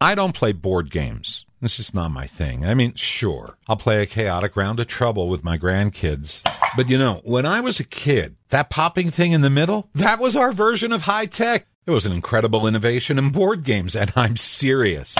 I don't play board games. It's just not my thing. I mean, sure, I'll play a chaotic round of trouble with my grandkids. But you know, when I was a kid, that popping thing in the middle, that was our version of high tech. It was an incredible innovation in board games, and I'm serious.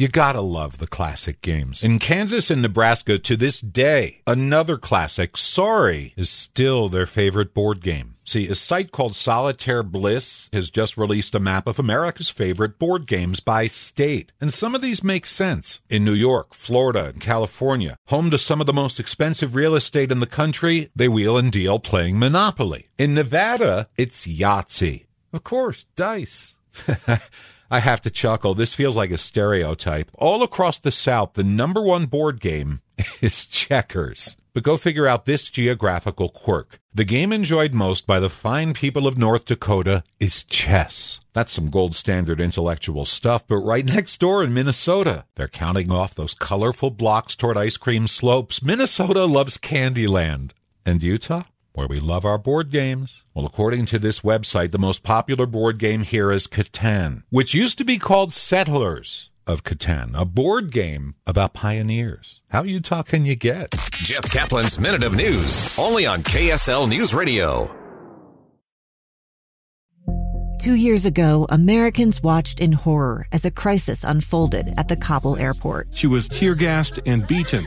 You gotta love the classic games. In Kansas and Nebraska to this day, another classic, Sorry, is still their favorite board game. See, a site called Solitaire Bliss has just released a map of America's favorite board games by state. And some of these make sense. In New York, Florida, and California, home to some of the most expensive real estate in the country, they wheel and deal playing Monopoly. In Nevada, it's Yahtzee. Of course, dice. I have to chuckle. This feels like a stereotype. All across the South, the number one board game is checkers. But go figure out this geographical quirk. The game enjoyed most by the fine people of North Dakota is chess. That's some gold standard intellectual stuff, but right next door in Minnesota, they're counting off those colorful blocks toward ice cream slopes. Minnesota loves Candyland. And Utah? Where we love our board games. Well, according to this website, the most popular board game here is Catan, which used to be called Settlers of Catan, a board game about pioneers. How Utah can you get? Jeff Caplan's Minute of News, only on KSL News Radio. Two years ago, Americans watched in horror as a crisis unfolded at the Kabul airport. She was tear gassed and beaten.